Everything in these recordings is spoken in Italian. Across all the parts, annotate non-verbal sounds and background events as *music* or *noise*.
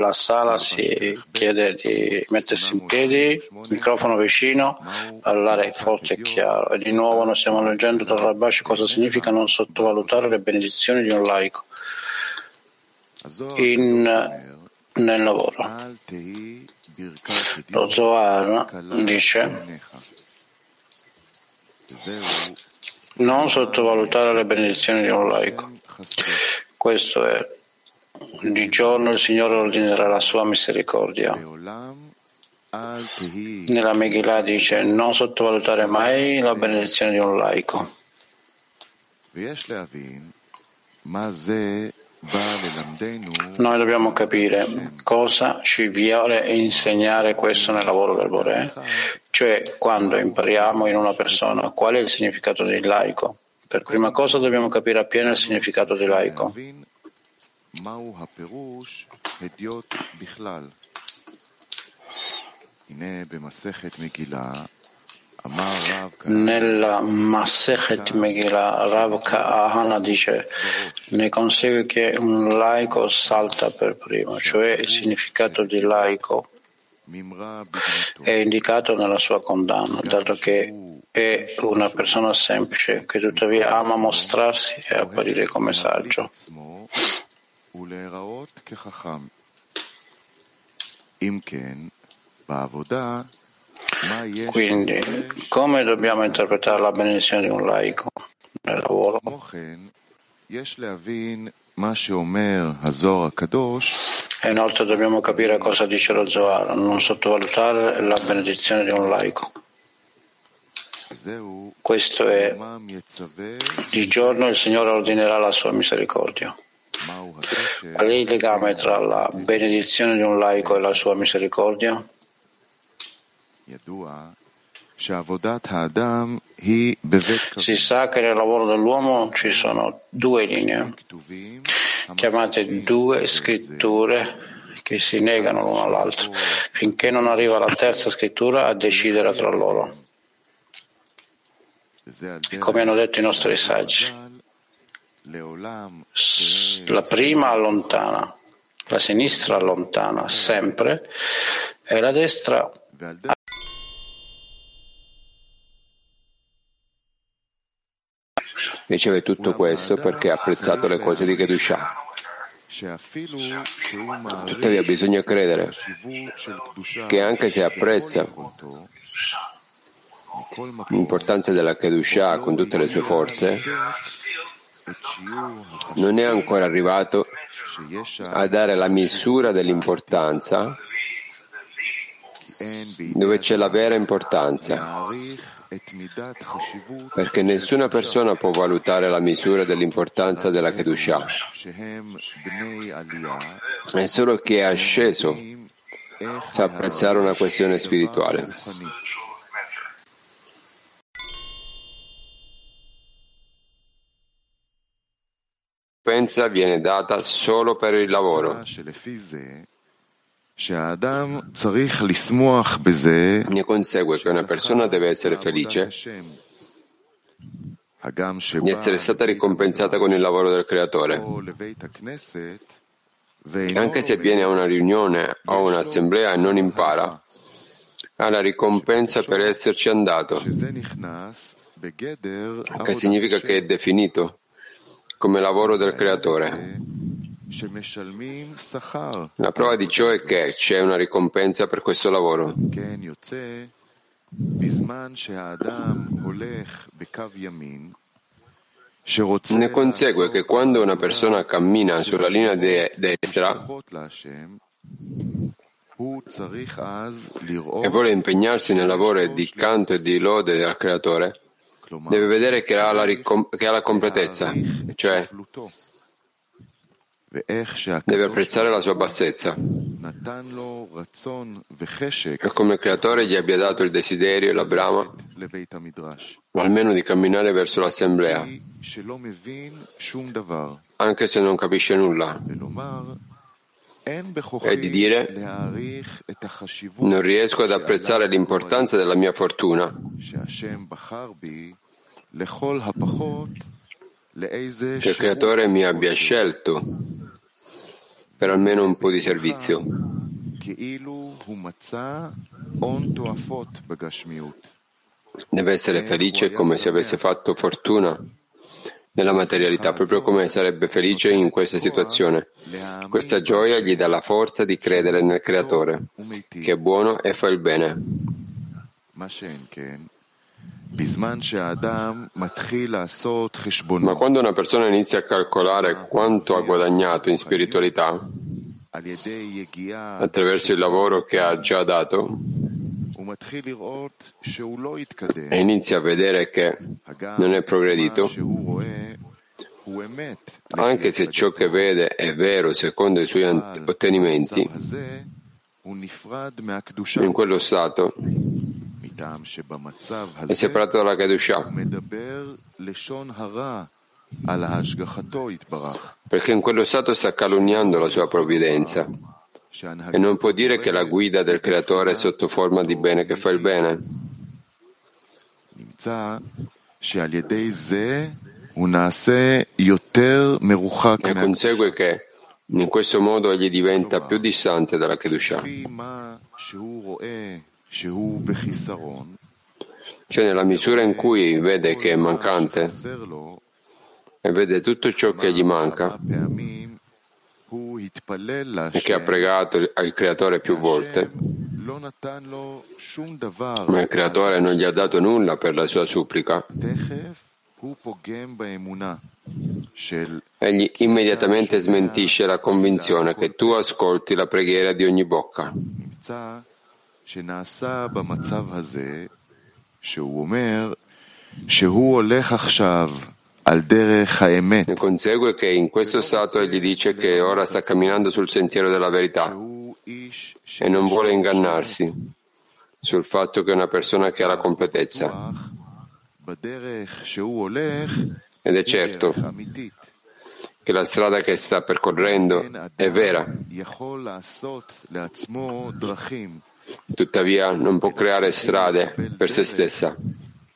la sala si chiede di mettersi in piedi, microfono vicino, parlare forte e chiaro. E di nuovo noi stiamo leggendo dal Rabash cosa significa non sottovalutare le benedizioni di un laico in, nel lavoro. Lo Zohar dice non sottovalutare le benedizioni di un laico. Questo è di giorno il Signore ordinerà la sua misericordia. Nella Megillah dice non sottovalutare mai la benedizione di un laico. Noi dobbiamo capire cosa ci vuole insegnare questo nel lavoro del Bore, cioè quando impariamo in una persona qual è il significato di laico. Per prima cosa dobbiamo capire appieno il significato di laico. מהו הפירוש הדיוט בכלל? הנה במסכת מגילה nella Masechet Megillah Rav Kahana dice ne consegue che un laico salta per primo, cioè il significato di laico è indicato nella sua condanna, dato che è una persona semplice che tuttavia ama mostrarsi e apparire come saggio. Quindi, come dobbiamo interpretare la benedizione di un laico nel lavoro? E inoltre dobbiamo capire cosa dice lo Zohar, non sottovalutare la benedizione di un laico. Questo è di giorno il Signore ordinerà la sua misericordia. Qual è il legame tra la benedizione di un laico e la sua misericordia? Si sa che nel lavoro dell'uomo ci sono due linee, chiamate due scritture che si negano l'una all'altra, finché non arriva la terza scrittura a decidere tra loro. Come hanno detto i nostri saggi. La prima allontana, la sinistra allontana sempre e la destra riceve tutto questo perché ha apprezzato le cose di Kedusha. Tuttavia bisogna credere che anche se apprezza l'importanza della Kedusha con tutte le sue forze, non è ancora arrivato a dare la misura dell'importanza dove c'è la vera importanza, perché nessuna persona può valutare la misura dell'importanza della Kedusha. È solo chi è asceso sa apprezzare una questione spirituale. Ricompensa viene data solo per il lavoro. Ne consegue che una persona deve essere felice. di essere stata ricompensata con il lavoro del Creatore. Anche se viene a una riunione o un'assemblea e non impara, ha la ricompensa per esserci andato, che significa che è definito come lavoro del creatore. La prova di ciò è che c'è una ricompensa per questo lavoro. Ne consegue che quando una persona cammina sulla linea de- destra e vuole impegnarsi nel lavoro di canto e di lode del creatore, deve vedere che ha la, ricom- che ha la completezza, cioè deve apprezzare la sua bassezza. È come il creatore gli abbia dato il desiderio e la brama, o almeno di camminare verso l'assemblea, anche se non capisce nulla e di dire non riesco ad apprezzare l'importanza della mia fortuna. Che il Creatore mi abbia scelto per almeno un po' di servizio. Deve essere felice come se avesse fatto fortuna nella materialità, proprio come sarebbe felice in questa situazione. Questa gioia gli dà la forza di credere nel Creatore, che è buono e fa il bene. Ma quando una persona inizia a calcolare quanto ha guadagnato in spiritualità attraverso il lavoro che ha già dato, e inizia a vedere che non è progredito, anche se ciò che vede è vero secondo i suoi ottenimenti, in quello stato è separato dalla Kedusha. Perché in quello stato sta calunniando la sua provvidenza e non può dire che la guida del Creatore è sotto forma di bene che fa il bene. Ne consegue che in questo modo egli diventa più distante dalla Kedusha. Cioè nella misura in cui vede che è mancante e vede tutto ciò che gli manca che ha pregato il Creatore più volte, ma il Creatore non gli ha dato nulla per la sua supplica. Egli immediatamente smentisce la convinzione che tu ascolti la preghiera di ogni bocca. Ne consegue che in questo stato egli dice che ora sta camminando sul sentiero della verità e non vuole ingannarsi sul fatto che è una persona che ha la completezza. Ed è certo che la strada che sta percorrendo è vera. Tuttavia non può creare strade per se stessa.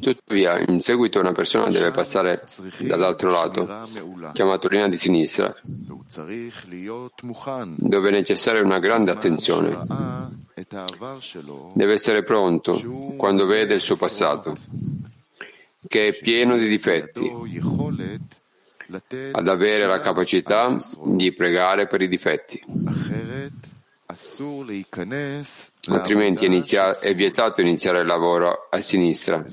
Tuttavia, in seguito una persona deve passare dall'altro lato, chiamato linea di sinistra, dove è necessaria una grande attenzione. Deve essere pronto quando vede il suo passato, che è pieno di difetti, ad avere la capacità di pregare per i difetti. Altrimenti inizia, è vietato iniziare il lavoro a sinistra.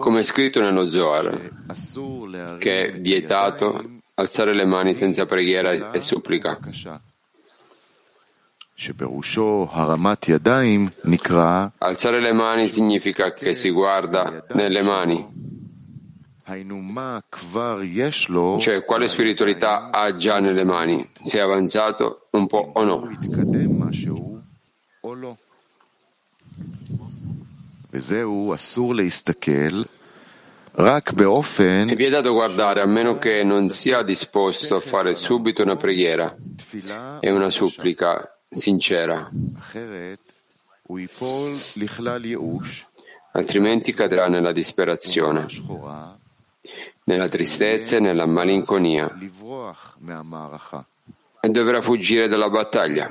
Come è scritto nello Zohar, che è vietato alzare le mani senza preghiera e supplica. Alzare le mani significa che si guarda nelle mani cioè, quale spiritualità ha già nelle mani? Se è avanzato un po' o no? È vietato guardare a meno che non sia disposto a fare subito una preghiera e una supplica sincera. Altrimenti cadrà nella disperazione nella tristezza e nella malinconia e dovrà fuggire dalla battaglia.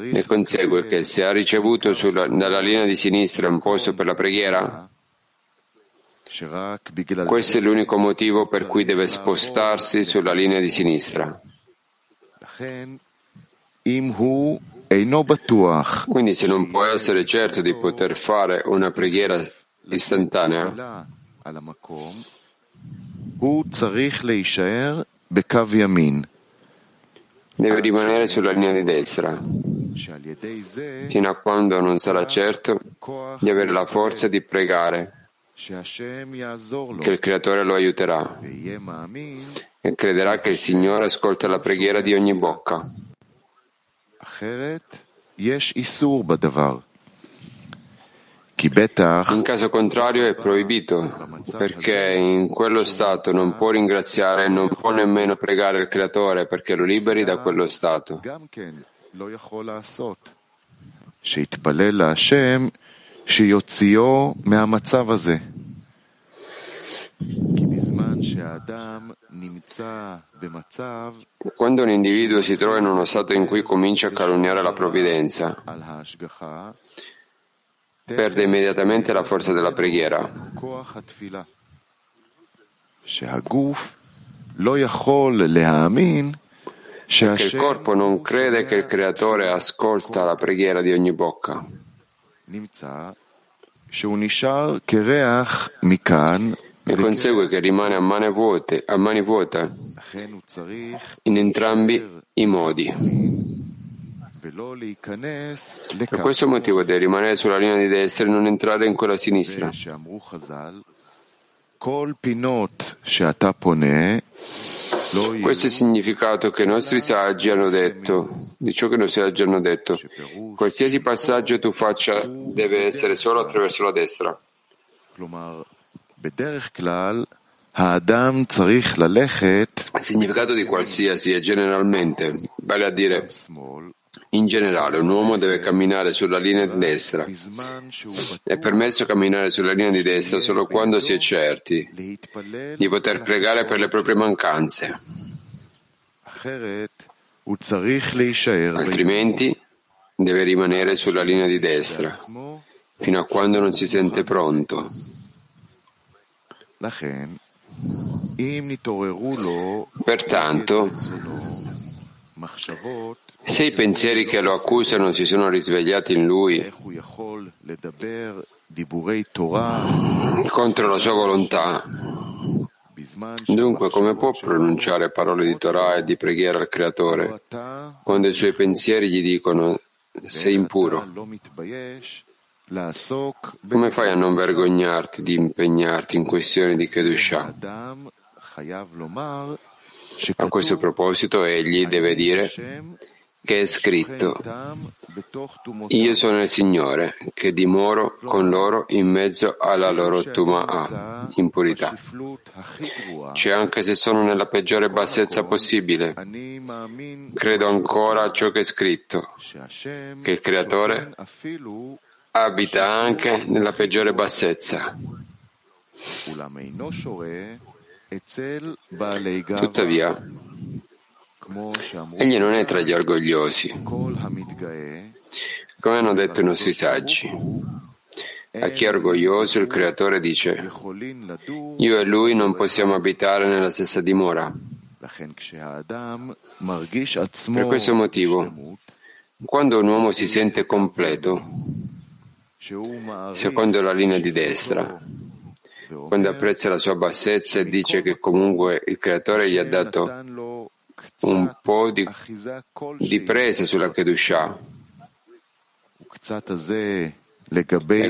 Ne consegue che se ha ricevuto sulla, dalla linea di sinistra un posto per la preghiera, questo è l'unico motivo per cui deve spostarsi sulla linea di sinistra. Quindi se non può essere certo di poter fare una preghiera istantanea, Deve rimanere sulla linea di destra, fino a quando non sarà certo di avere la forza di pregare, che il Creatore lo aiuterà. E crederà che il Signore ascolta la preghiera di ogni bocca. In caso contrario è proibito, perché in quello stato non può ringraziare e non può nemmeno pregare il Creatore perché lo liberi da quello stato. Quando un individuo si trova in uno stato in cui comincia a calunniare la provvidenza, perde immediatamente la forza della preghiera. Perché il corpo non crede che il Creatore ascolta la preghiera di ogni bocca. Ne consegue che rimane a mani vuote, a mani vuote in entrambi i modi. Per questo motivo deve rimanere sulla linea di destra e non entrare in quella sinistra. Questo è il significato che i nostri saggi hanno detto, di ciò che i nostri saggi hanno detto. Qualsiasi passaggio tu faccia deve essere solo attraverso la destra. Il significato di qualsiasi è generalmente, vale a dire, in generale, un uomo deve camminare sulla linea di destra. È permesso camminare sulla linea di destra solo quando si è certi di poter pregare per le proprie mancanze. Altrimenti deve rimanere sulla linea di destra fino a quando non si sente pronto. Pertanto, se i pensieri che lo accusano si sono risvegliati in lui contro la sua volontà, dunque come può pronunciare parole di Torah e di preghiera al Creatore quando i suoi pensieri gli dicono sei impuro? Come fai a non vergognarti di impegnarti in questioni di Kedushah? A questo proposito egli deve dire che è scritto Io sono il Signore che dimoro con loro in mezzo alla loro tuma'a, impurità. Cioè anche se sono nella peggiore bassezza possibile, credo ancora a ciò che è scritto, che il Creatore abita anche nella peggiore bassezza. Tuttavia, egli non è tra gli orgogliosi, come hanno detto i nostri saggi. A chi è orgoglioso il Creatore dice, io e lui non possiamo abitare nella stessa dimora. Per questo motivo, quando un uomo si sente completo, secondo la linea di destra, quando apprezza la sua bassezza e dice che comunque il Creatore gli ha dato un po' di, di presa sulla Kedushah.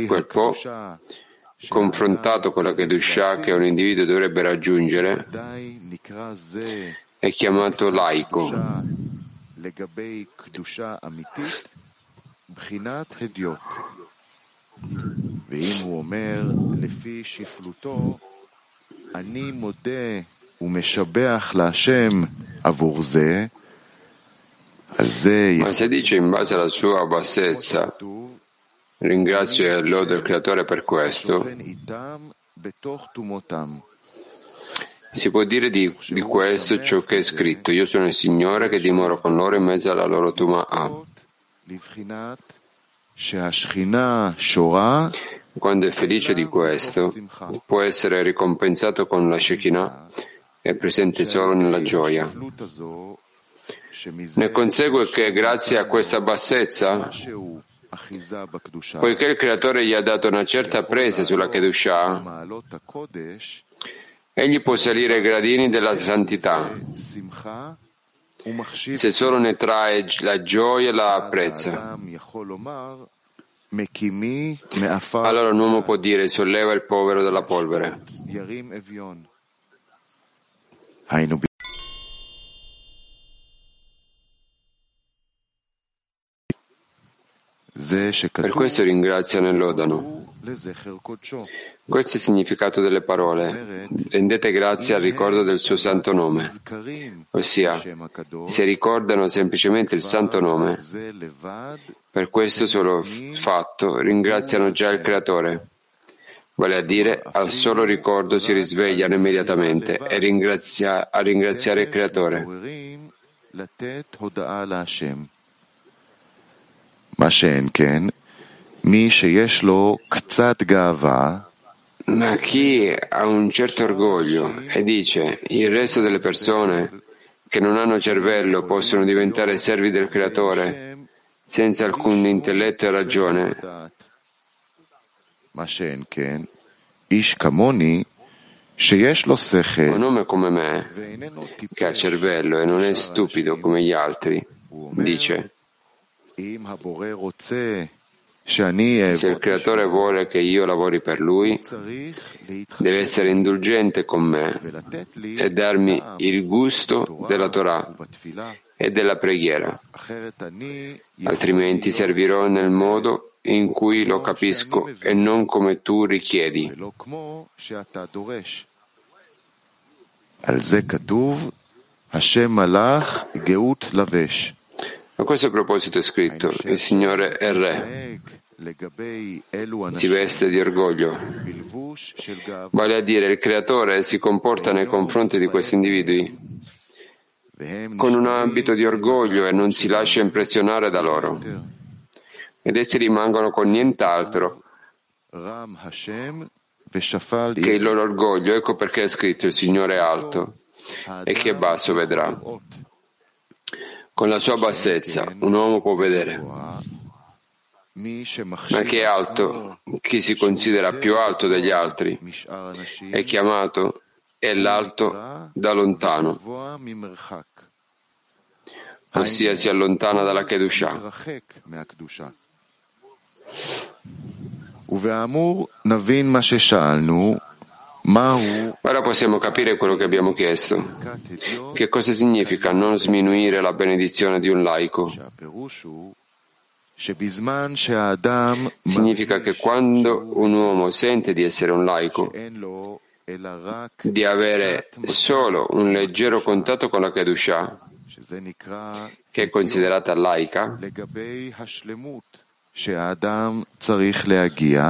E quel po' confrontato con la Kedushah che un individuo dovrebbe raggiungere è chiamato laico. ואם הוא אומר לפי שפלותו, אני מודה ומשבח להשם עבור זה, על זה... Ma se dice in base alla sua bassezza, ringrazio e lodo il Creatore per questo, si può dire di, di, questo ciò che è scritto. Io sono il Signore che dimoro con loro in mezzo alla loro Tuma'ah. Quando è felice di questo, può essere ricompensato con la Shekinah, è presente solo nella gioia. Ne consegue che grazie a questa bassezza, poiché il Creatore gli ha dato una certa presa sulla Kedushah, egli può salire ai gradini della santità se solo ne trae la gioia e la apprezza. Allora un uomo può dire solleva il povero dalla polvere. Per questo ringraziano e lodano. Questo è il significato delle parole. Rendete grazie al ricordo del suo santo nome. Ossia, se ricordano semplicemente il santo nome, per questo solo fatto ringraziano già il Creatore. Vale a dire, al solo ricordo si risvegliano immediatamente e ringrazia, a ringraziare il Creatore. מה שאין כן, מי שיש לו קצת גאווה, Ma chi ha un certo orgoglio e dice il resto delle persone che non hanno cervello possono diventare servi del creatore senza alcun intelletto e ragione. Un uomo come me, che ha cervello e non è stupido come gli altri, dice se il creatore vuole che io lavori per lui, deve essere indulgente con me e darmi il gusto della Torah e della preghiera. Altrimenti servirò nel modo in cui lo capisco e non come tu richiedi. על זה כתוב, השם מלאך גאות לבש. A questo proposito è scritto, il Signore è Re, si veste di orgoglio. Vale a dire, il Creatore si comporta nei confronti di questi individui. Con un abito di orgoglio e non si lascia impressionare da loro. Ed essi rimangono con nient'altro che il loro orgoglio. Ecco perché è scritto il Signore è alto e chi è basso vedrà. Con la sua bassezza un uomo può vedere. Ma chi è alto, chi si considera più alto degli altri, è chiamato e l'alto da lontano, ossia si allontana dalla Kedusha. Ora possiamo capire quello che abbiamo chiesto. Che cosa significa non sminuire la benedizione di un laico? Significa che quando un uomo sente di essere un laico, di avere solo un leggero contatto con la Kedusha, che è considerata laica,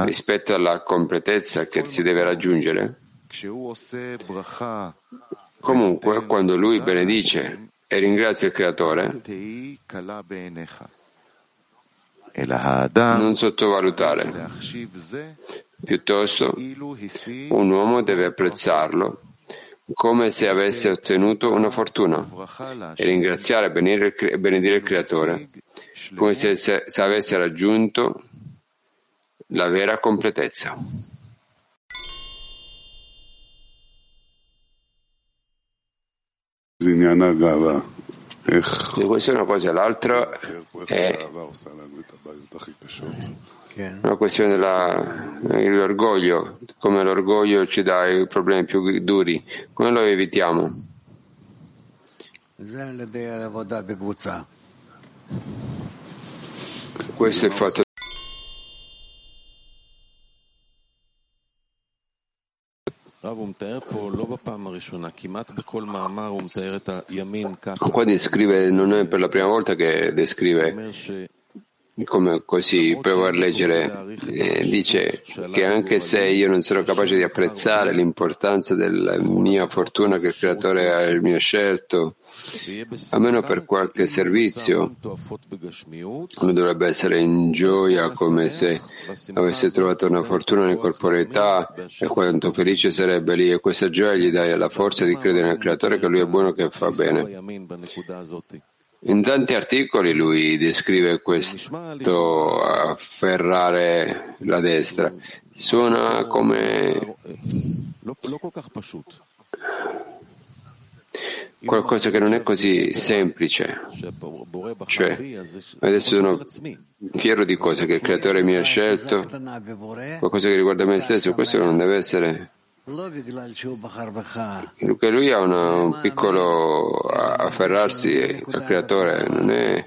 rispetto alla completezza che si deve raggiungere, Comunque, quando lui benedice e ringrazia il Creatore, non sottovalutare. Piuttosto, un uomo deve apprezzarlo come se avesse ottenuto una fortuna e ringraziare e benedire il Creatore, come se, se avesse raggiunto la vera completezza. Di questo è una cosa, l'altro è una questione dell'orgoglio, come l'orgoglio ci dà i problemi più duri, come lo evitiamo? Questo è il fatto Qua descrive, non è per la prima volta che descrive come così provo a leggere, eh, dice che anche se io non sono capace di apprezzare l'importanza della mia fortuna che il creatore ha il mio scelto, almeno per qualche servizio, uno dovrebbe essere in gioia come se avesse trovato una fortuna nell'incorporeità e quanto felice sarebbe lì e questa gioia gli dà la forza di credere nel creatore che lui è buono che fa bene. In tanti articoli lui descrive questo afferrare la destra. Suona come qualcosa che non è così semplice. Cioè, adesso sono fiero di cosa che il creatore mi ha scelto, qualcosa che riguarda me stesso, questo non deve essere Perché lui ha una, un piccolo afferrarsi al creatore, non è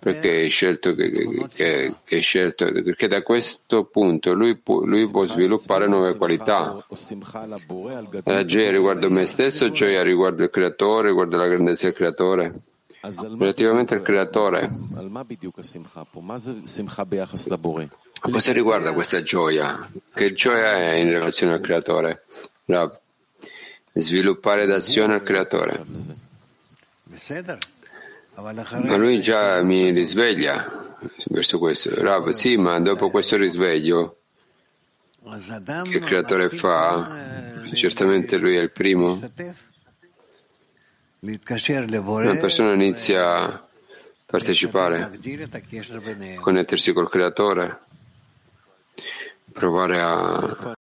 perché è scelto che, che, che è scelto, perché da questo punto lui può, lui può sviluppare nuove qualità. La gioia riguardo me stesso, gioia riguardo il creatore, riguardo la grandezza del creatore. Relativamente al creatore, cosa riguarda questa gioia? Che gioia è in relazione al creatore? Rav. Sviluppare d'azione al creatore. Ma lui già mi risveglia verso questo. Rav, sì, ma dopo questo risveglio che il creatore fa, certamente lui è il primo. Una persona inizia a partecipare, connettersi col creatore, provare a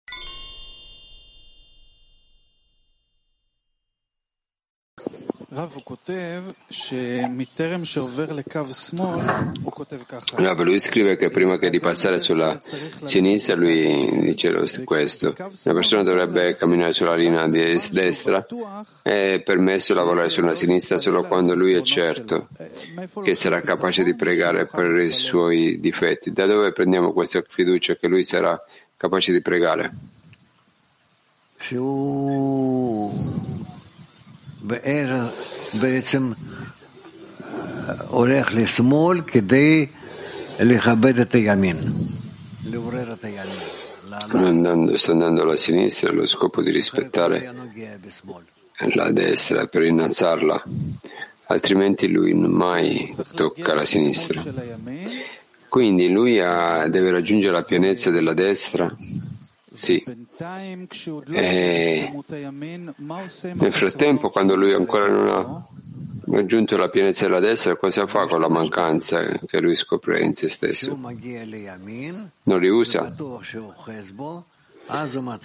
Rav, lui scrive che prima che di passare sulla sinistra lui dice questo. Una persona dovrebbe camminare sulla linea di destra è permesso lavorare sulla sinistra solo quando lui è certo che sarà capace di pregare per i suoi difetti. Da dove prendiamo questa fiducia che lui sarà capace di pregare? Andando, sta andando alla sinistra allo scopo di rispettare la destra per innalzarla, altrimenti lui mai tocca la sinistra. Quindi lui ha, deve raggiungere la pienezza della destra sì. E nel frattempo, quando lui ancora non ha raggiunto la pienezza della destra, cosa fa con la mancanza che lui scopre in se stesso? Non li usa.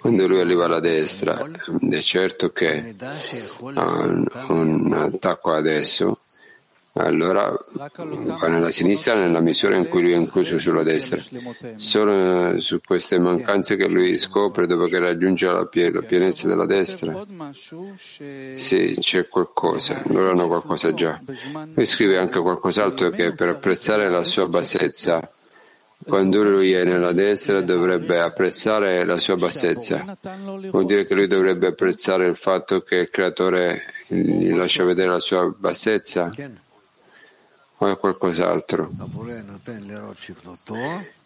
Quando lui arriva alla destra, è certo che ha un attacco adesso, allora va nella sinistra nella misura in cui lui è incluso sulla destra. Solo su queste mancanze che lui scopre dopo che raggiunge la pienezza della destra. Sì, c'è qualcosa, loro hanno qualcosa già. Lui scrive anche qualcos'altro che per apprezzare la sua bassezza, quando lui è nella destra dovrebbe apprezzare la sua bassezza. Vuol dire che lui dovrebbe apprezzare il fatto che il creatore gli lascia vedere la sua bassezza o è qualcos'altro?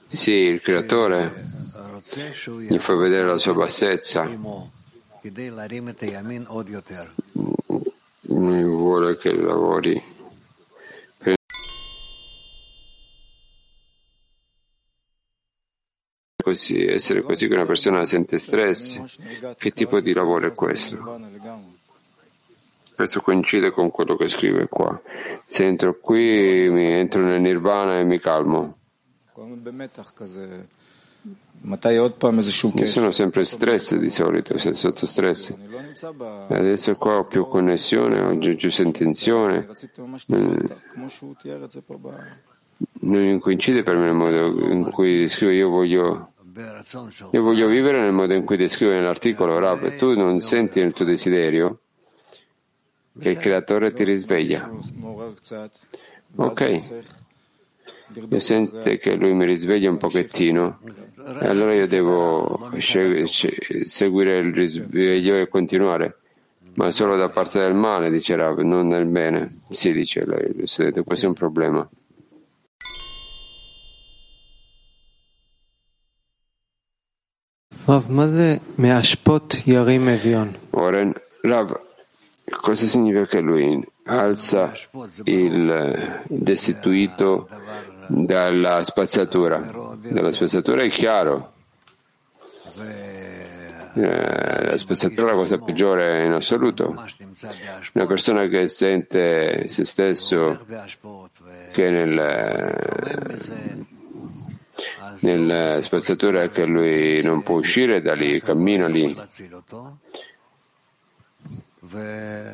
Sì, il creatore gli fa vedere la sua bassezza. Lui vuole che lavori così, essere così che una persona sente stress. Che tipo di lavoro è questo? Questo coincide con quello che scrive qua. Se entro qui, mi entro nel nirvana e mi calmo. Io sono sempre stress di solito, sono sotto stress. Adesso qua ho più connessione, ho giù, giù intenzione. Non coincide per me il modo in cui scrivo. Io voglio, io voglio vivere nel modo in cui descrivo nell'articolo. Rav, tu non senti il tuo desiderio? Che il creatore ti risveglia. Ok, io sento che lui mi risveglia un pochettino e allora io devo seguire il risveglio e continuare, ma solo da parte del male, dice Rav, non del bene. Sì, dice lei, questo è un problema. Oren, Rav, Cosa significa che lui alza il destituito dalla spazzatura? Dalla spazzatura è chiaro. Eh, la spazzatura è la cosa peggiore in assoluto. Una persona che sente se stesso che nel, nella spazzatura che lui non può uscire da lì, cammina lì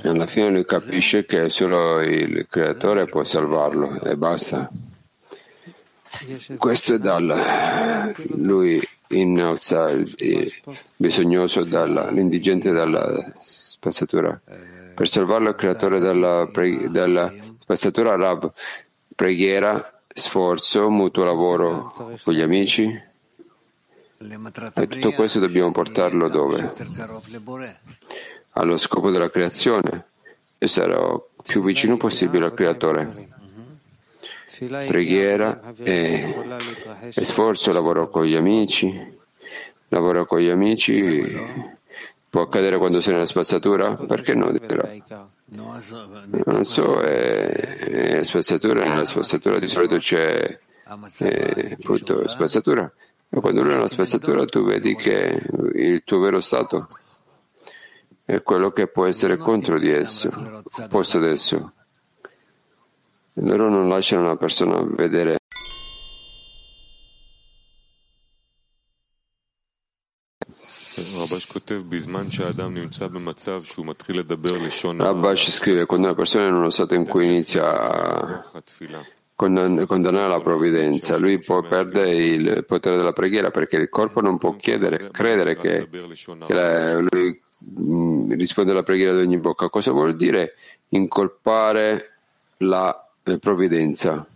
alla fine lui capisce che solo il creatore può salvarlo e basta. Questo è dal lui innalza il bisognoso dall'indigente dalla spazzatura. Per salvarlo il creatore dalla, dalla spazzatura Rab, preghiera, sforzo, mutuo lavoro con gli amici. E tutto questo dobbiamo portarlo dove? Allo scopo della creazione e sarò più vicino possibile al creatore preghiera e, e sforzo, lavoro con gli amici, lavoro con gli amici, può accadere quando sei nella spazzatura? Perché no? Dirà. Non so, è, è spazzatura, nella spazzatura di solito c'è eh, appunto spazzatura, e quando lui è nella spazzatura tu vedi che il tuo vero stato è quello che può essere contro di esso, opposto ad esso. Loro non lasciano una persona vedere. Rabbash scrive quando una persona è in uno stato in cui inizia a condannare la provvidenza, lui poi perde il potere della preghiera perché il corpo non può chiedere, credere che, che la, lui risponde alla preghiera di ogni bocca. Cosa vuol dire incolpare la provvidenza.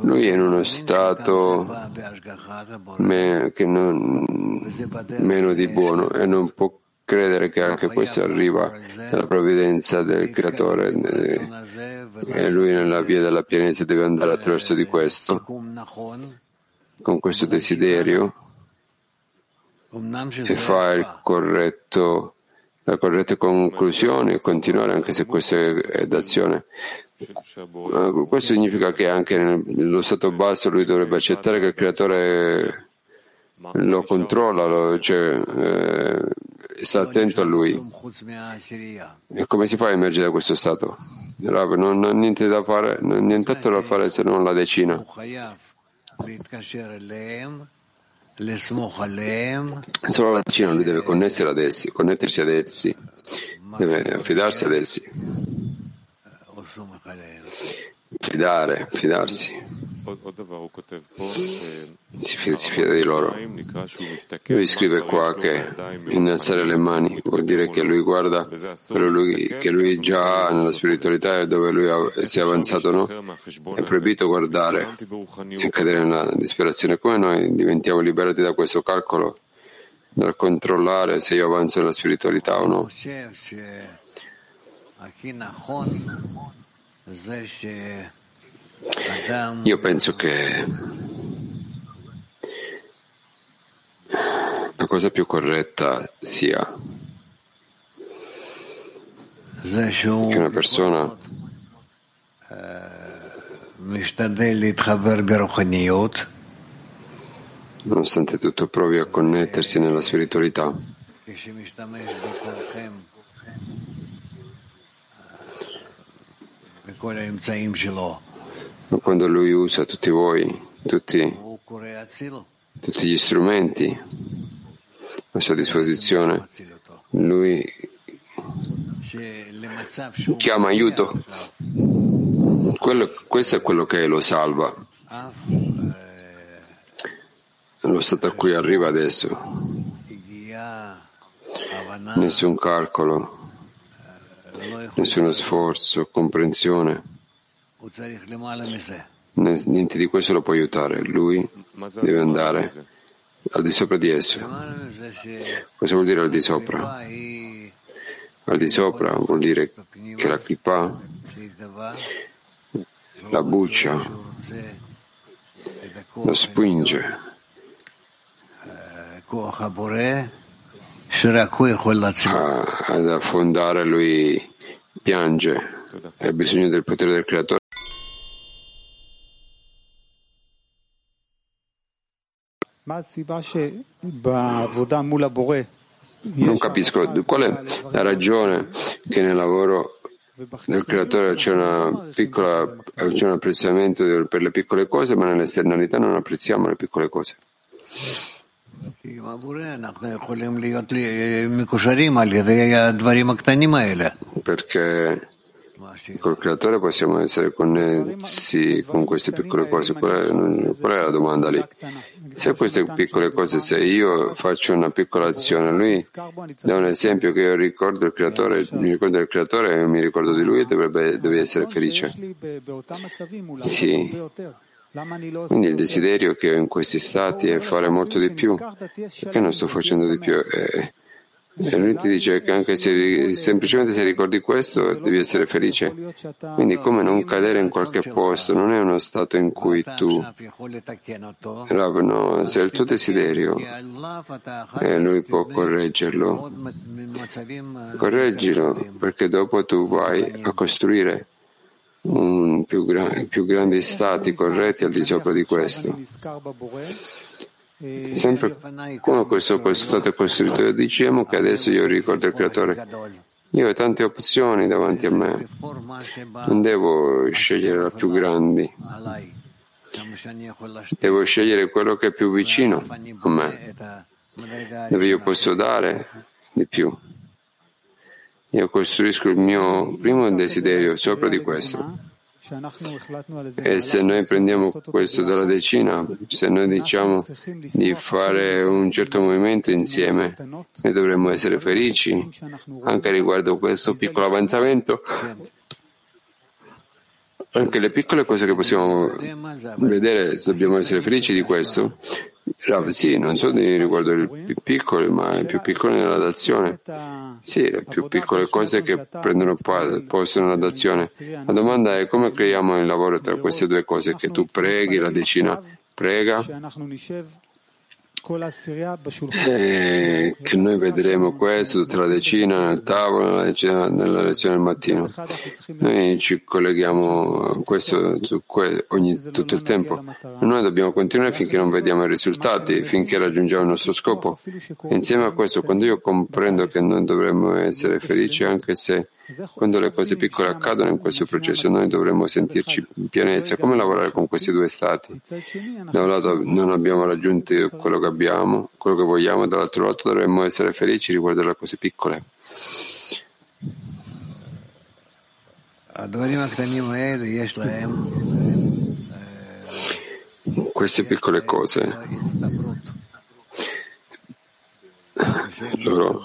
Lui è in uno stato me, che non, meno di buono e non può credere che anche questo arriva dalla provvidenza del creatore e lui nella via della pienezza deve andare attraverso di questo con questo desiderio e fa corretto, la corretta conclusione e continuare anche se questa è d'azione. Questo significa che anche nello stato basso lui dovrebbe accettare che il creatore lo controlla, lo, cioè, eh, sta attento a lui. E come si fa a emergere da questo stato? Rav, non ha niente da fare, non ha nient'altro da fare se non la decina. Solo la Cina lui deve connettersi ad essi, connettersi ad essi, deve affidarsi ad essi. Fidare, fidarsi si fida, si fida di loro. Lui scrive qua che innalzare le mani vuol dire che lui guarda quello lui, che lui già ha nella spiritualità e dove lui si è avanzato, no? È proibito guardare e cadere nella disperazione. Come noi diventiamo liberati da questo calcolo, dal controllare se io avanzo nella spiritualità o no? Io penso che la cosa più corretta sia che una persona nonostante tutto provi a connettersi nella spiritualità quando lui usa tutti voi, tutti, tutti gli strumenti a sua disposizione, lui chiama aiuto. Quello, questo è quello che lo salva. Lo stato a cui arriva adesso. Nessun calcolo, nessuno sforzo, comprensione. Niente di questo lo può aiutare, lui deve andare al di sopra di esso. Cosa vuol dire al di sopra? Al di sopra vuol dire che la clipa, la buccia, lo spinge ad affondare, lui piange, ha bisogno del potere del creatore. Non capisco qual è la ragione che nel lavoro del creatore c'è, piccola, c'è un apprezzamento per le piccole cose, ma nell'esternalità non apprezziamo le piccole cose. Perché Col creatore possiamo essere connessi con queste piccole cose. Qual è, qual è, la domanda lì? Se queste piccole cose, se io faccio una piccola azione, lui dà un esempio che io ricordo il creatore, mi ricordo del creatore e mi ricordo di lui e dovrebbe, deve essere felice. Sì. Quindi il desiderio che ho in questi stati è fare molto di più. Perché non sto facendo di più? Eh, e lui ti dice che anche se semplicemente se ricordi questo devi essere felice. Quindi come non cadere in qualche posto, non è uno stato in cui tu, Rav, no, se è il tuo desiderio e lui può correggerlo, correggilo perché dopo tu vai a costruire un più, gra- più grandi stati corretti al di sopra di questo. Sempre come questo stato è costruito, diciamo che adesso io ricordo il creatore. Io ho tante opzioni davanti a me, non devo scegliere la più grande, devo scegliere quello che è più vicino a me, dove io posso dare di più. Io costruisco il mio primo desiderio sopra di questo. E se noi prendiamo questo dalla decina, se noi diciamo di fare un certo movimento insieme, noi dovremmo essere felici anche riguardo questo piccolo avanzamento. Anche le piccole cose che possiamo vedere, dobbiamo essere felici di questo. Rav, sì, non so di riguardo il più piccolo, ma il più piccolo nella dazione. Sì, le più piccole cose che prendono posto nella dazione. La domanda è come creiamo il lavoro tra queste due cose, che tu preghi, la decina prega e che noi vedremo questo la decina nel tavolo, nella lezione del mattino. Noi ci colleghiamo a questo ogni, tutto il tempo. Noi dobbiamo continuare finché non vediamo i risultati, finché raggiungiamo il nostro scopo. Insieme a questo, quando io comprendo che noi dovremmo essere felici anche se quando le cose piccole accadono in questo processo, noi dovremmo sentirci in pienezza. Come lavorare con questi due stati? Da un lato non abbiamo raggiunto quello che abbiamo, quello che vogliamo, dall'altro lato dovremmo essere felici riguardo alle cose piccole. Queste piccole cose loro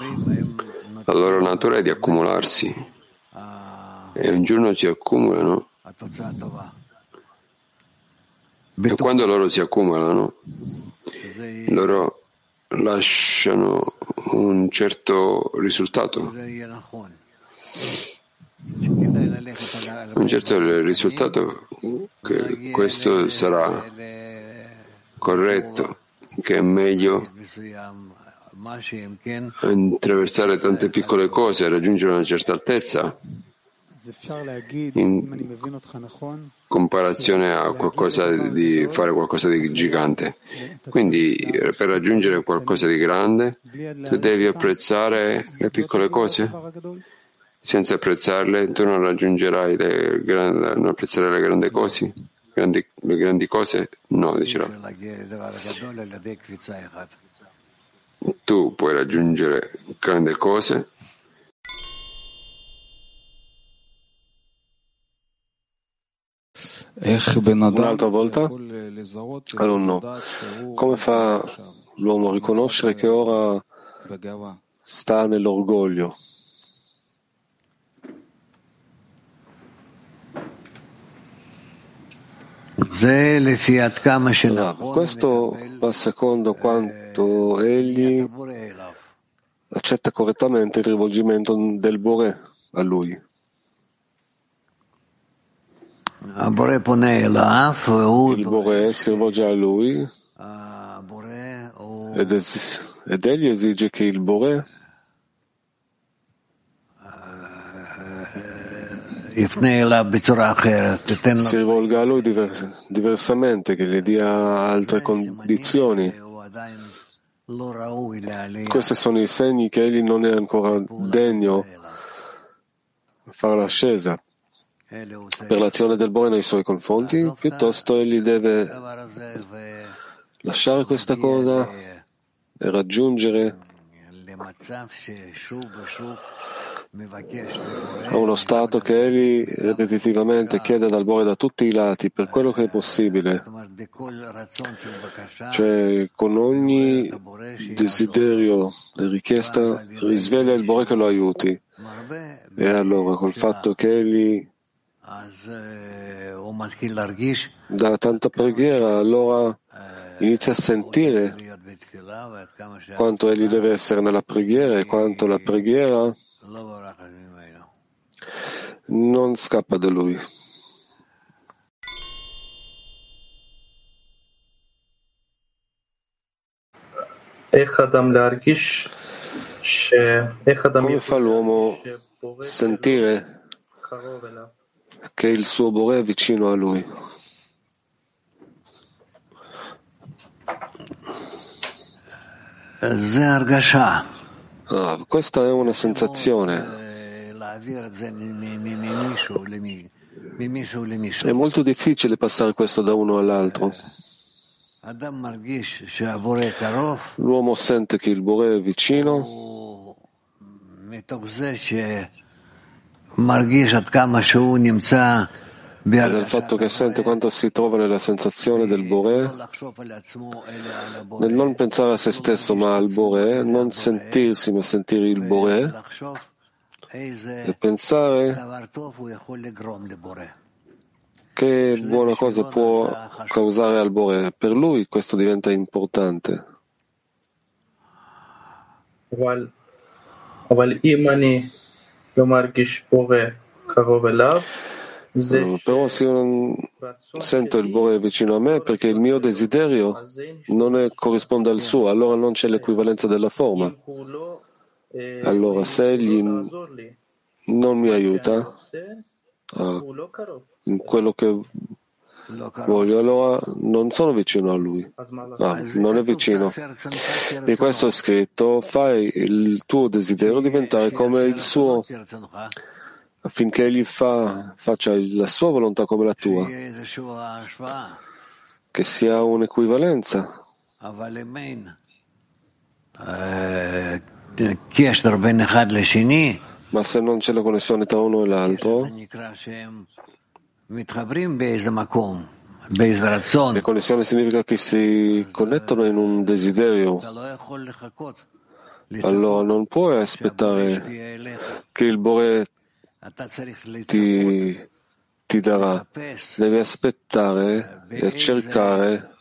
natura è di accumularsi. E un giorno si accumulano. E quando loro si accumulano loro lasciano un certo risultato. Un certo risultato che questo sarà corretto che è meglio attraversare tante piccole cose raggiungere una certa altezza in comparazione a qualcosa di fare qualcosa di gigante. Quindi per raggiungere qualcosa di grande tu devi apprezzare le piccole cose. Senza apprezzarle tu non raggiungerai le, grandi, non apprezzerai le grandi cose. Grandi, le grandi cose? No, diceva. Tu puoi raggiungere grandi cose. Un'altra volta, alunno, come fa l'uomo a riconoscere che ora sta nell'orgoglio? Questo va secondo quanto egli accetta correttamente il rivolgimento del Bore a lui. Il Bore si rivolge a lui ed, es, ed egli esige che il Bore si rivolga a lui diver, diversamente, che gli dia altre condizioni. Questi sono i segni che egli non è ancora degno di fare l'ascesa. Per l'azione del Bore nei suoi confronti, piuttosto egli deve lasciare questa cosa e raggiungere a uno stato che egli ripetitivamente chiede dal Bore da tutti i lati per quello che è possibile, cioè con ogni desiderio e richiesta risveglia il Bore che lo aiuti. E allora col fatto che egli da tanta preghiera allora inizia a sentire quanto egli deve essere nella preghiera e quanto la preghiera non scappa da lui. Come fa l'uomo sentire che il suo Bore è vicino a lui? Ah, questa è una sensazione. È molto difficile passare questo da uno all'altro. L'uomo sente che il Bore è vicino dal fatto che sente quanto si trova nella sensazione del Bore, nel non pensare a se stesso ma al Bore, non sentirsi ma sentire il Bore e pensare che buona cosa può causare al Bore. Per lui questo diventa importante. אבל אם אני לא מרגיש בורא קרוב אליו, però se io non sento il Bore vicino a me perché il mio desiderio non è, corrisponde al suo, allora non c'è l'equivalenza della forma. Allora se egli non mi aiuta ah, in quello che voglio, allora non sono vicino a lui. Ah, non è vicino. Di questo è scritto, fai il tuo desiderio diventare come il suo affinché egli fa, faccia la sua volontà come la tua, che sia un'equivalenza. Ma se non c'è la connessione tra uno e l'altro, la connessione significa che si connettono in un desiderio. Allora non puoi aspettare che il Bore ti, ti darà. Devi aspettare e cercare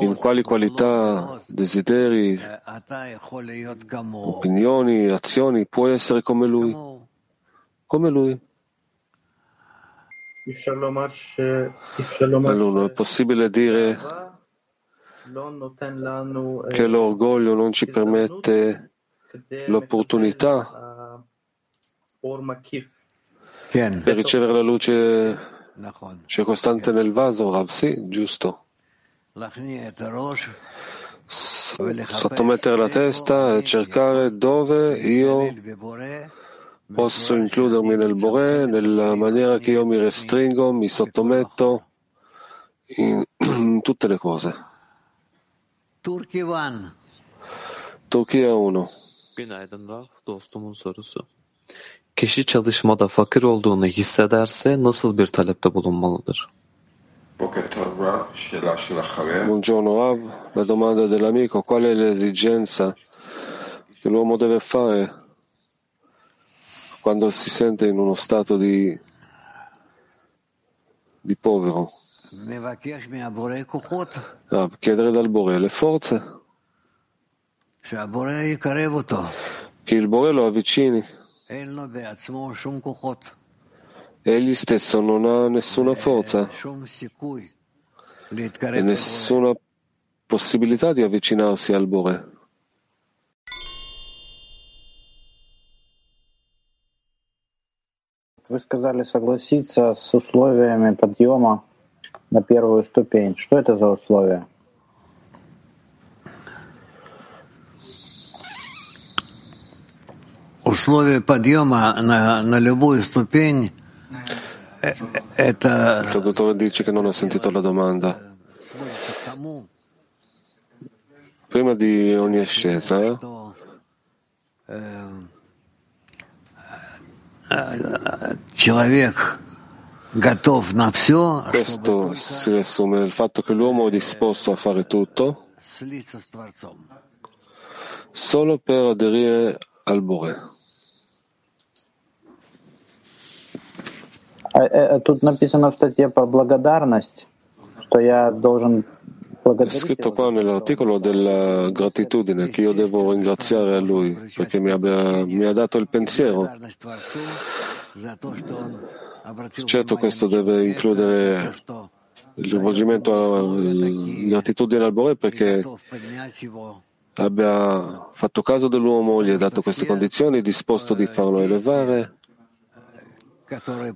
in quali qualità, desideri, opinioni, azioni puoi essere come lui. Come lui. Allora, è possibile dire che l'orgoglio non ci permette l'opportunità per ricevere la luce circostante nel vaso, Rav, sì, giusto. Sottomettere la testa e cercare dove io posso includermi nel Bore, nella maniera che io mi restringo, mi sottometto in, *clears throat* in tutte le cose. Turchia 1. Kişi çalışmada fakir olduğunu hissederse nasıl bir talepte bulunmalıdır? Buongiorno Rav, la domanda dell'amico, qual è l'esigenza che l'uomo deve fare quando si sente in uno stato di, di povero? Ah, chiedere dal Bore le forze che il Bore lo avvicini. Egli stesso non ha nessuna forza e nessuna possibilità di avvicinarsi al Bore. Вы сказали согласиться с условиями подъема на первую ступень. Что это за условия? Условия подъема на, на любую ступень это... Il traduttore dice che non ha sentito la domanda. Prima di ogni ascesa Questo si riassume nel fatto che l'uomo è disposto a fare tutto solo per aderire al Bore. Тут написано в статье про благодарность, что я должен è scritto qua nell'articolo della gratitudine che io devo ringraziare a lui perché mi, abbia, mi ha dato il pensiero. Certo questo deve includere il rivolgimento di gratitudine al Bore perché abbia fatto caso dell'uomo, gli ha dato queste condizioni, è disposto di farlo elevare,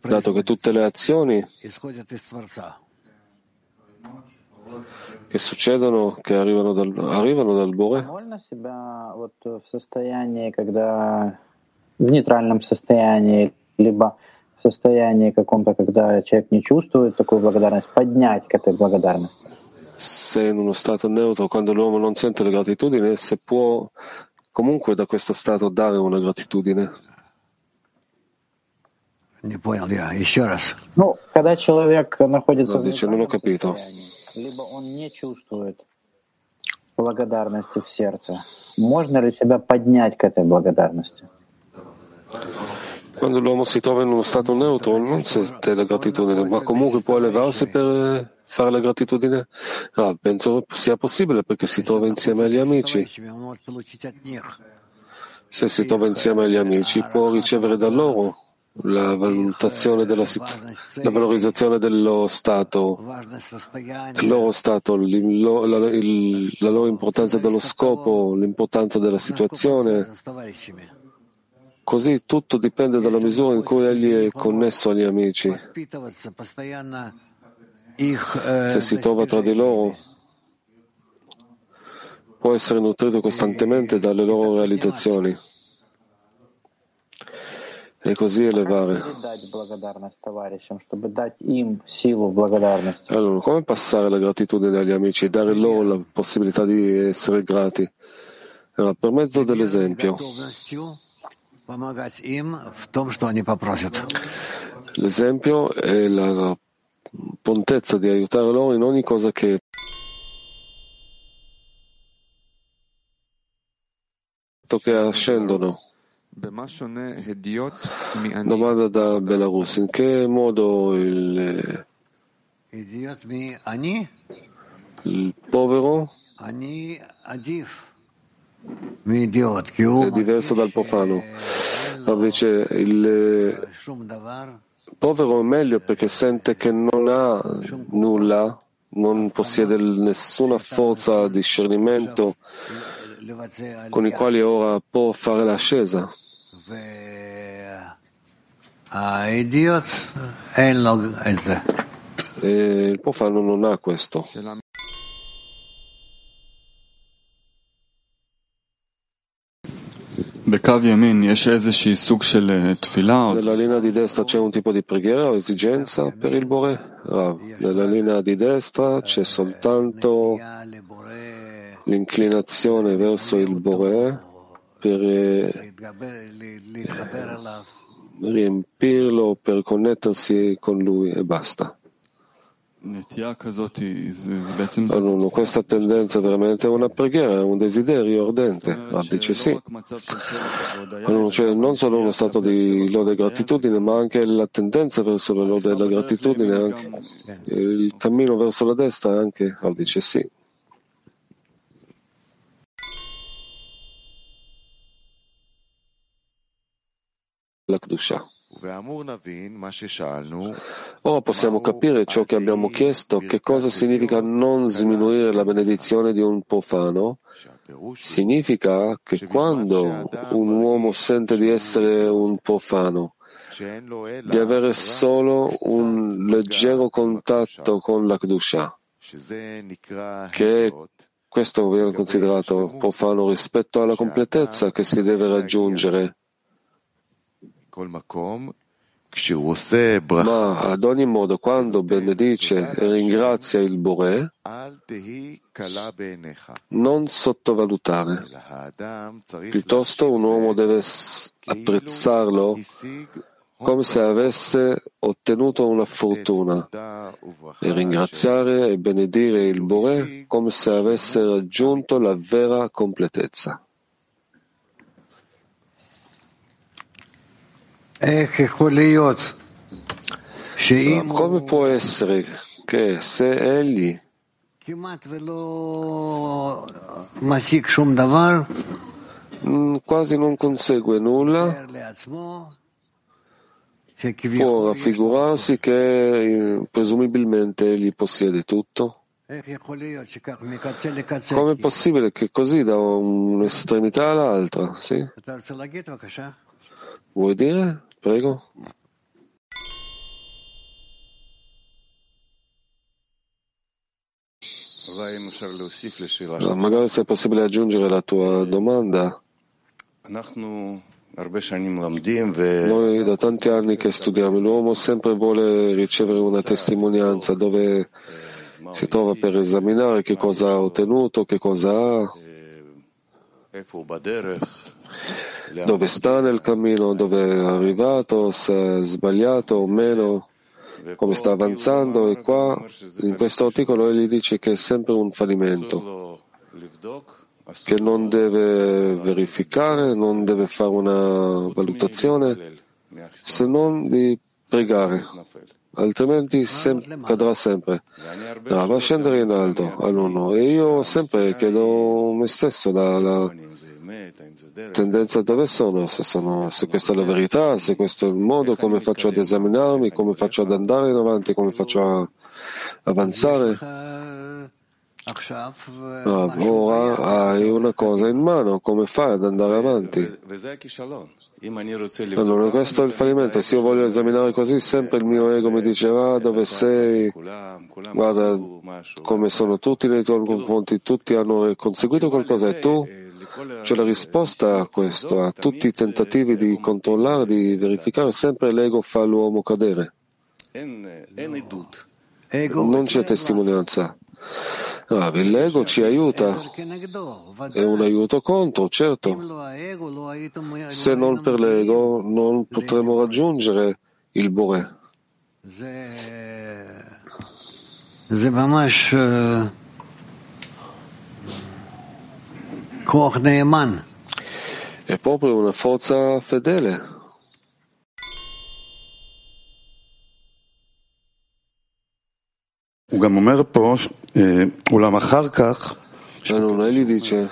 dato che tutte le azioni che succedono, che arrivano dal, arrivano dal Bore? в нейтральном состоянии, либо в состоянии каком-то, когда человек не чувствует такую благодарность, поднять к этой благодарности. Se in uno stato neutro, quando l'uomo non sente la gratitudine, se può comunque da questo stato dare una gratitudine. Ну, когда человек находится non ho capito. либо он не чувствует благодарности в сердце, можно ли себя поднять к этой благодарности? Quando l'uomo si trova in uno stato neutro non sente la gratitudine, ma comunque può elevarsi per fare la gratitudine? Ah, penso sia possibile perché si trova insieme agli amici. Se si trova insieme agli amici può ricevere da loro la valutazione della la valorizzazione dello Stato, del loro Stato, la, la loro importanza dello scopo, l'importanza della situazione. Così tutto dipende dalla misura in cui egli è connesso agli amici. Se si trova tra di loro, può essere nutrito costantemente dalle loro realizzazioni e così elevare. Allora, come passare la gratitudine agli amici e dare loro la possibilità di essere grati? Allora, per mezzo dell'esempio. L'esempio è la prontezza di aiutare loro in ogni cosa che che ascendono. Domanda da Belarus. In che modo il, il povero è diverso dal profano? Invece il povero è meglio perché sente che non ha nulla, non possiede nessuna forza di discernimento con i quali ora può fare l'ascesa. E il profano non ha questo. Nella linea di destra c'è un tipo di preghiera o esigenza per il Bore? Rav. Nella linea di destra c'è soltanto l'inclinazione verso il Bore per eh, riempirlo, per connettersi con lui e basta. Allora, questa tendenza è veramente una preghiera, è un desiderio ardente. Ah, dice sì. Allora, cioè, non solo uno stato di lode e gratitudine, ma anche la tendenza verso la lode e la gratitudine, anche il cammino verso la destra, anche. Dice sì. La Kedusha. Ora possiamo capire ciò che abbiamo chiesto, che cosa significa non sminuire la benedizione di un profano. Significa che quando un uomo sente di essere un profano, di avere solo un leggero contatto con la Kedusha, che questo viene considerato profano rispetto alla completezza che si deve raggiungere Ma ad ogni modo, quando benedice e ringrazia il Bore, non sottovalutare. Piuttosto un uomo deve apprezzarlo come se avesse ottenuto una fortuna. e ringraziare e benedire il Bore come se avesse raggiunto la vera completezza. Come può essere che se egli quasi non consegue nulla, può raffigurarsi che presumibilmente egli possiede tutto? Come è possibile che così da un'estremità all'altra? Sì? Vuoi dire? Prego. Magari se è possibile aggiungere la tua domanda. Noi da tanti anni che studiamo, l'uomo sempre vuole ricevere una testimonianza dove si trova per esaminare che cosa ha ottenuto, che cosa ha, dove sta nel cammino, dove è arrivato, se è sbagliato o meno, come sta avanzando e qua. In questo articolo egli dice che è sempre un fallimento che non deve verificare, non deve fare una valutazione se non di pregare, altrimenti sem- cadrà sempre. No, va a scendere in alto all'uno e io sempre chiedo me stesso la, la tendenza dove sono, se, sono, se questa è la verità, se questo è il modo, come faccio ad esaminarmi, come faccio ad andare in avanti, come faccio a avanzare. Ah, ora hai una cosa in mano, come fai ad andare avanti? Allora, questo è il fallimento. Se io voglio esaminare così, sempre il mio ego mi dice, ah, dove sei? Guarda come sono tutti nei tuoi confronti, tutti hanno conseguito qualcosa e tu? C'è la risposta a questo, a tutti i tentativi di controllare, di verificare, sempre l'ego fa l'uomo cadere. Non c'è testimonianza. Ah, l'ego ci aiuta, è un aiuto contro, certo. Se non per l'ego non potremo raggiungere il Bore. È proprio una forza fedele. הוא גם אומר פה, אולם אחר כך... allora, egli dice...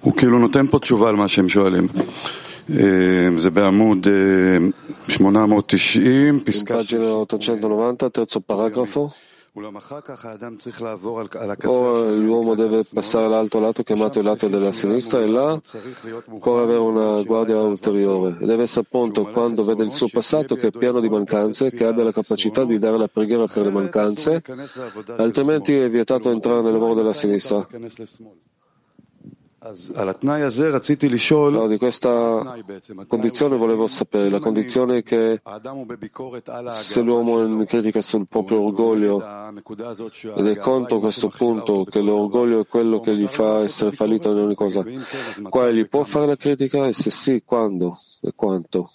הוא כאילו נותן פה תשובה על מה שהם שואלים. זה בעמוד 890, פסקה... pagina 890, terzo paragrafo. Ora l'uomo deve passare all'altro lato chiamato il lato della sinistra e là occorre avere una guardia ulteriore. Deve essere pronto quando vede il suo passato che è pieno di mancanze, che abbia la capacità di dare la preghiera per le mancanze, altrimenti è vietato entrare nel lavoro della sinistra. No, di questa condizione volevo sapere, la condizione è che se l'uomo è in critica sul proprio orgoglio ed è contro questo punto, che l'orgoglio è quello che gli fa essere fallito in ogni cosa, qua gli può fare la critica e se sì, quando e quanto?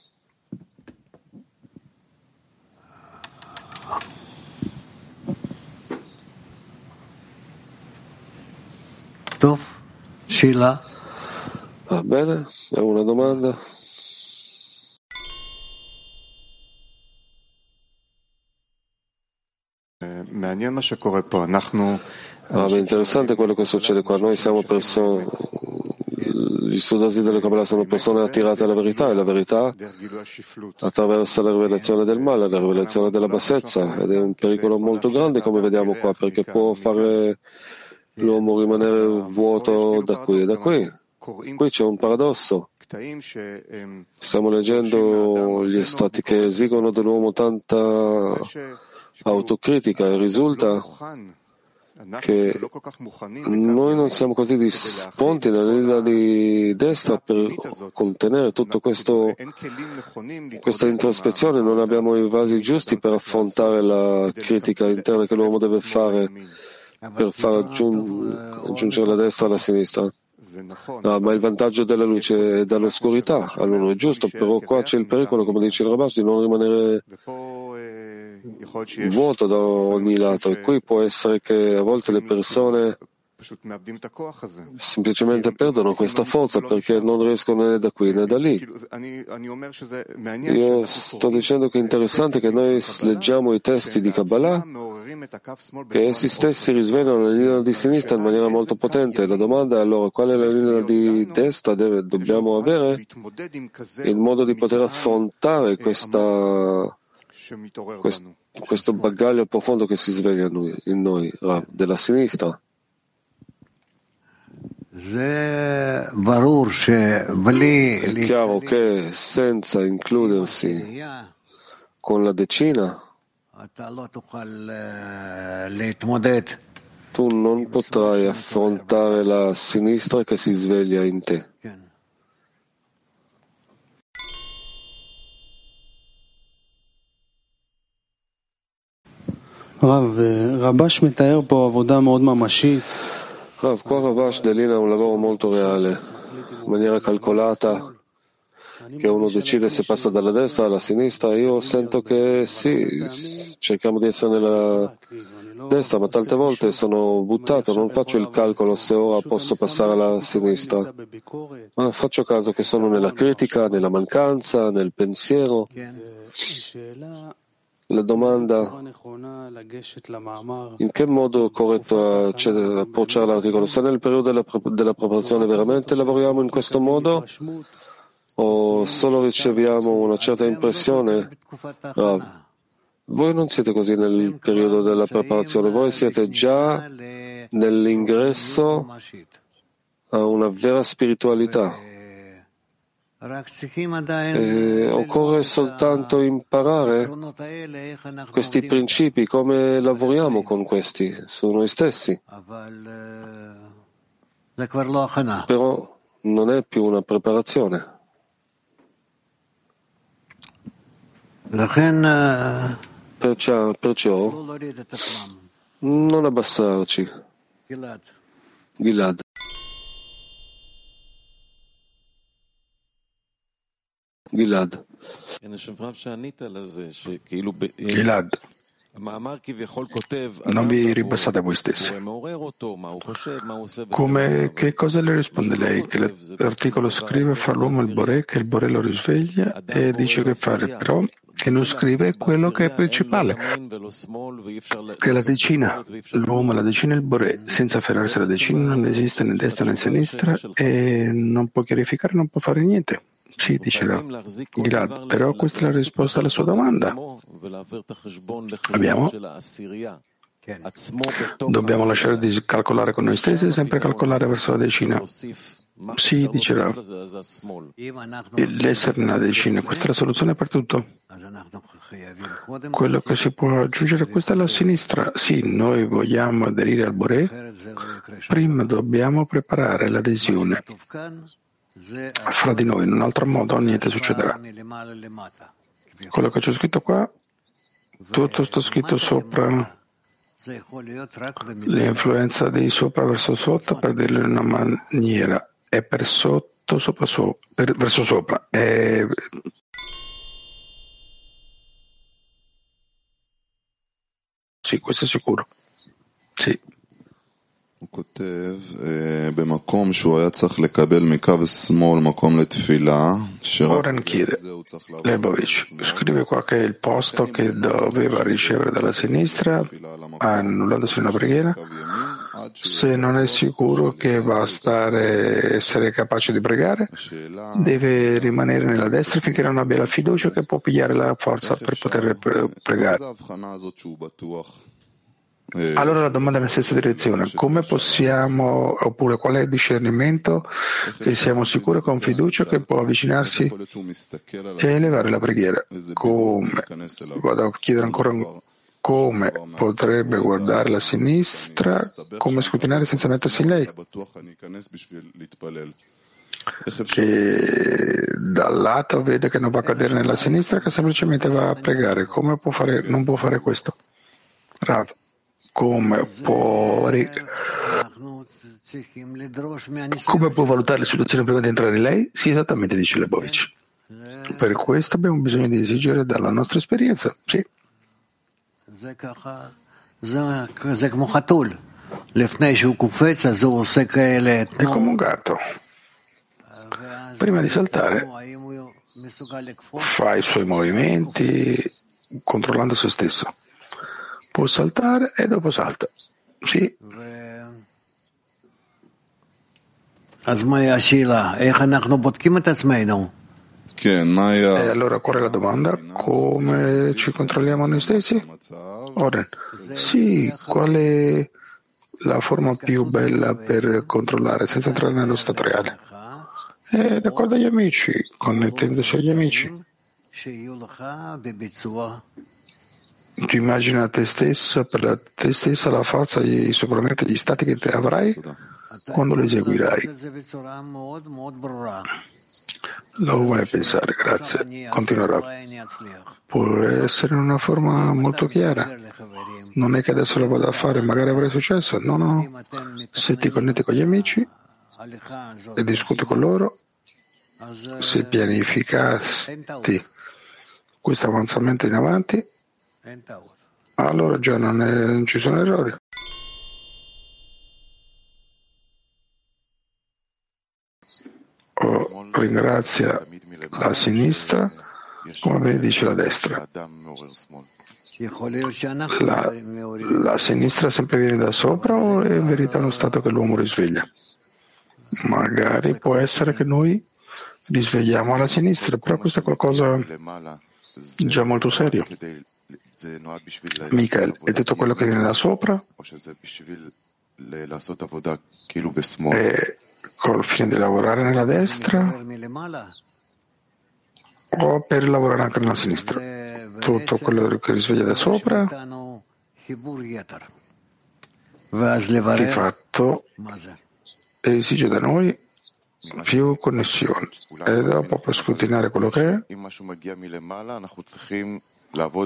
Tof. Sheila. Va bene, è una domanda. Ah, è interessante quello che succede qua. Noi siamo persone, gli studiosi della Kabbalah sono persone attirate alla verità e la verità attraverso la rivelazione del male, la rivelazione della bassezza ed è un pericolo molto grande come vediamo qua perché può fare l'uomo rimanere vuoto da qui e da qui. Qui c'è un paradosso. Stiamo leggendo gli estratti che esigono dall'uomo tanta autocritica e risulta che noi non siamo così disponti nella linea di destra per contenere tutto questo, questa introspezione, non abbiamo i vasi giusti per affrontare la critica interna che l'uomo deve fare per far aggiungere la destra alla sinistra. No, ma il vantaggio della luce è dall'oscurità, allora è giusto, però qua c'è il pericolo, come dice il Rabash, di non rimanere vuoto da ogni lato e qui può essere che a volte le persone semplicemente perdono questa forza perché non riescono né da qui né da lì. Io sto dicendo che è interessante che noi leggiamo i testi di Kabbalah, che essi stessi risvegliano la linea di sinistra in maniera molto potente. La domanda è allora qual è la linea di destra deve, dobbiamo avere il modo di poter affrontare questa, questo, questo bagaglio profondo che si sveglia in noi, in noi della sinistra. È chiaro che senza includersi con la decina tu non potrai affrontare la sinistra che si sveglia in te. Rav, Rabash מתאר פה עבודה מאוד ממשית Rav, qua Rabash delinea un lavoro molto reale, in maniera calcolata, che uno decide se passa dalla destra alla sinistra. Io sento che sì, cerchiamo di essere nella destra, ma tante volte sono buttato, non faccio il calcolo se ora posso passare alla sinistra, ma faccio caso che sono nella critica, nella mancanza, nel pensiero. La domanda in che modo corretto approcciare l'articolo? Se nel periodo della, della preparazione veramente lavoriamo in questo modo o solo riceviamo una certa impressione? Ah, voi non siete così nel periodo della preparazione, voi siete già nell'ingresso a una vera spiritualità. E occorre soltanto imparare questi principi, come lavoriamo con questi su noi stessi. Però non è più una preparazione. Perciò, perciò non abbassarci. Gilad. Gilad. Gilad, non vi ribassate a voi stessi. Come, che cosa le risponde lei? Che l'articolo scrive fa l'uomo il Boré, che il Boré lo risveglia e dice che fare, però che non scrive quello che è principale, che la decina, l'uomo, la decina e il Boré, senza afferrarsi alla decina non esiste né destra né sinistra e non può chiarificare, non può fare niente. Sì, dice Gilad, però questa è la risposta alla sua domanda. Abbiamo? Dobbiamo lasciare di calcolare con noi stessi e sempre calcolare verso la decina. Sì, dice L'essere nella decina, questa è la soluzione per tutto. Quello che si può aggiungere, questa è la sinistra. Sì, noi vogliamo aderire al Boré. Prima dobbiamo preparare l'adesione fra di noi, in un altro modo niente succederà. Quello che c'è scritto qua, tutto sta scritto sopra l'influenza di sopra verso sotto, per dirlo in una maniera, è per sotto, sopra, sopra, per, verso sopra. È... Sì, questo è sicuro. Sì. הוא כותב, במקום שהוא היה צריך לקבל מקו שמאל מקום לתפילה, Oren chiede, Lebovic scrive qua che il posto che doveva ricevere dalla sinistra, annullandosi una preghiera, se non è sicuro che va a stare, essere capace di pregare, deve rimanere nella destra finché non abbia la fiducia che può pigliare la forza per poter pregare. Allora la domanda è nella stessa direzione. Come possiamo, oppure qual è il discernimento che siamo sicuri con fiducia che può avvicinarsi e elevare la preghiera? Come? Vado a chiedere ancora come potrebbe guardare la sinistra, come scrutinare senza mettersi in lei. Che dal lato vede che non va a cadere nella sinistra, che semplicemente va a pregare. Come può fare, non può fare questo? Rav, come può, come può valutare le situazioni prima di entrare in lei? Sì, esattamente, dice Lebovic. Per questo abbiamo bisogno di esigere dalla nostra esperienza. Sì. È come un gatto. Prima di saltare fa i suoi movimenti controllando se stesso. Può saltare e dopo salta. Sì. E allora qual è la domanda? Come ci controlliamo noi stessi? Oren, sì, qual è la forma più bella per controllare senza entrare nello stato reale? È d'accordo agli amici, connettendosi agli amici. Ti immagini a te stessa, per te stessa la forza di sopravvivere gli stati che te avrai quando lo eseguirai. Lo vuoi pensare, grazie. Continuerà. Può essere in una forma molto chiara. Non è che adesso lo vado a fare, magari avrei successo. No, no. Se ti connetti con gli amici e discuti con loro, se pianificasti questo avanzamento in avanti, allora già non, è, non ci sono errori. o ringrazia la sinistra come benedice la destra. La, la, sinistra sempre viene da sopra o è in verità uno stato che l'uomo risveglia? Magari può essere che noi risvegliamo la sinistra, però questo è qualcosa già molto serio. Michael, è tutto quello che viene da sopra? È col fine di lavorare nella destra o per lavorare anche nella sinistra? Tutto quello che risveglia da sopra di fatto esige da noi più connessione e dopo per scrutinare quello che è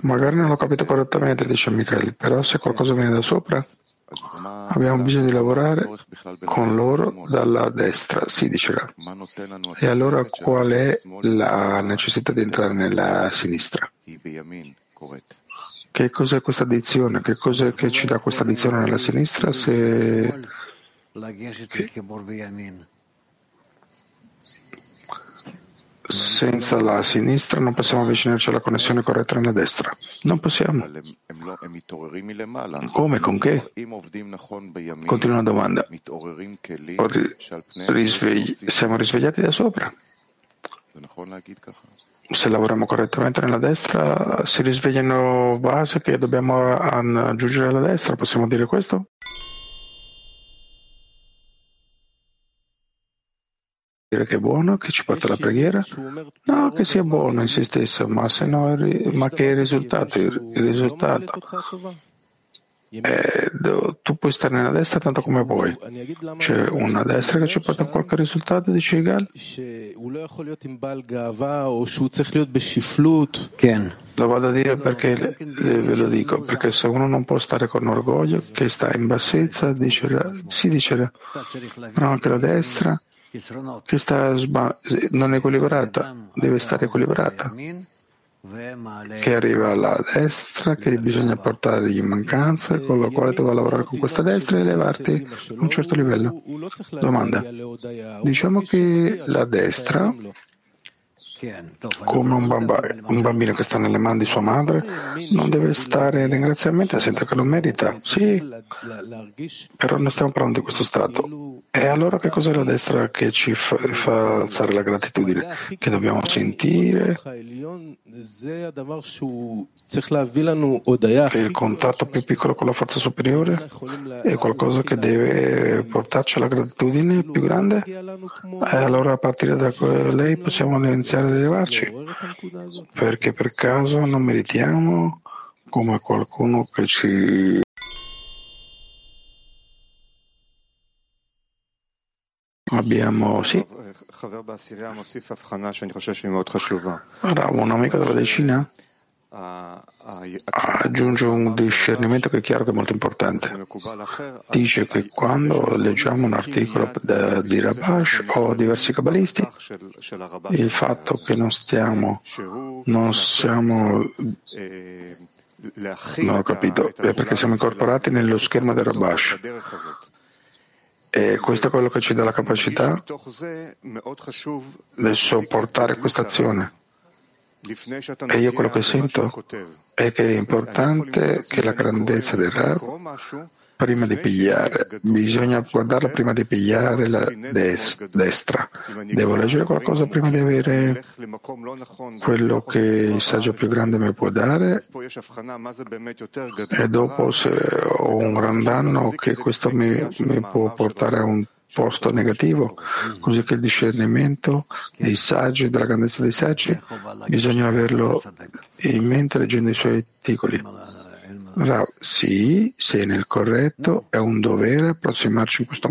magari non l'ho capito correttamente dice Michele però se qualcosa viene da sopra Abbiamo bisogno di lavorare con loro dalla destra, si dicerà. E allora qual è la necessità di entrare nella sinistra? Che cos'è questa addizione? Che cos'è che ci dà questa addizione nella sinistra? Se senza la sinistra non possiamo avvicinarci alla connessione corretta nella destra. Non possiamo. Come? Con che? Continua una domanda. Risvegli... Siamo risvegliati da sopra? Se lavoriamo correttamente nella destra, si risvegliano base che dobbiamo aggiungere alla destra, possiamo dire questo? Dire che è buono, che ci porta alla preghiera? No, che sia buono in se stesso, ma, se no, ma che il risultato, il risultato. Eh, tu puoi stare nella destra tanto come vuoi. C'è una destra che ci porta a qualche risultato, dice Igal? Lo vado a dire perché ve lo dico, perché se uno non può stare con orgoglio, che sta in bassezza, dice, si dice, no, anche la destra che sta sba- non è equilibrata, deve stare equilibrata, che arriva alla destra, che bisogna portare in mancanza, con la quale a lavorare con questa destra e elevarti a un certo livello. Domanda. Diciamo che la destra come un, bambino, un bambino che sta nelle mani di sua madre non deve stare in ringraziamento, sente che lo merita. Sì, però non stiamo parlando di questo stato. E allora che cos'è la destra che ci fa, fa alzare la gratitudine? Che dobbiamo sentire? Che il contatto più piccolo con la forza superiore è qualcosa che deve portarci alla gratitudine più grande? E allora a partire da lei possiamo iniziare ad elevarci, perché per caso non meritiamo come qualcuno che ci abbiamo sì. Rav, un amico della decina aggiunge un discernimento che è chiaro che è molto importante. Dice che quando leggiamo un articolo di Rabash o diversi cabalisti, il fatto che non stiamo, non siamo, non ho capito, è perché siamo incorporati nello schermo del Rabash. E questo è quello che ci dà la capacità di sopportare questa azione. E io quello che sento è che è importante che la grandezza del Rav, prima di pigliare, bisogna guardarla prima di pigliare la destra. Devo leggere qualcosa prima di avere quello che il saggio più grande mi può dare e dopo se ho un gran danno che questo mi, mi può portare a un posto negativo, così che il discernimento dei saggi, della grandezza dei saggi, bisogna averlo in mente leggendo i suoi articoli. Rav, sì, sei nel corretto, è un dovere approssimarci in questo modo.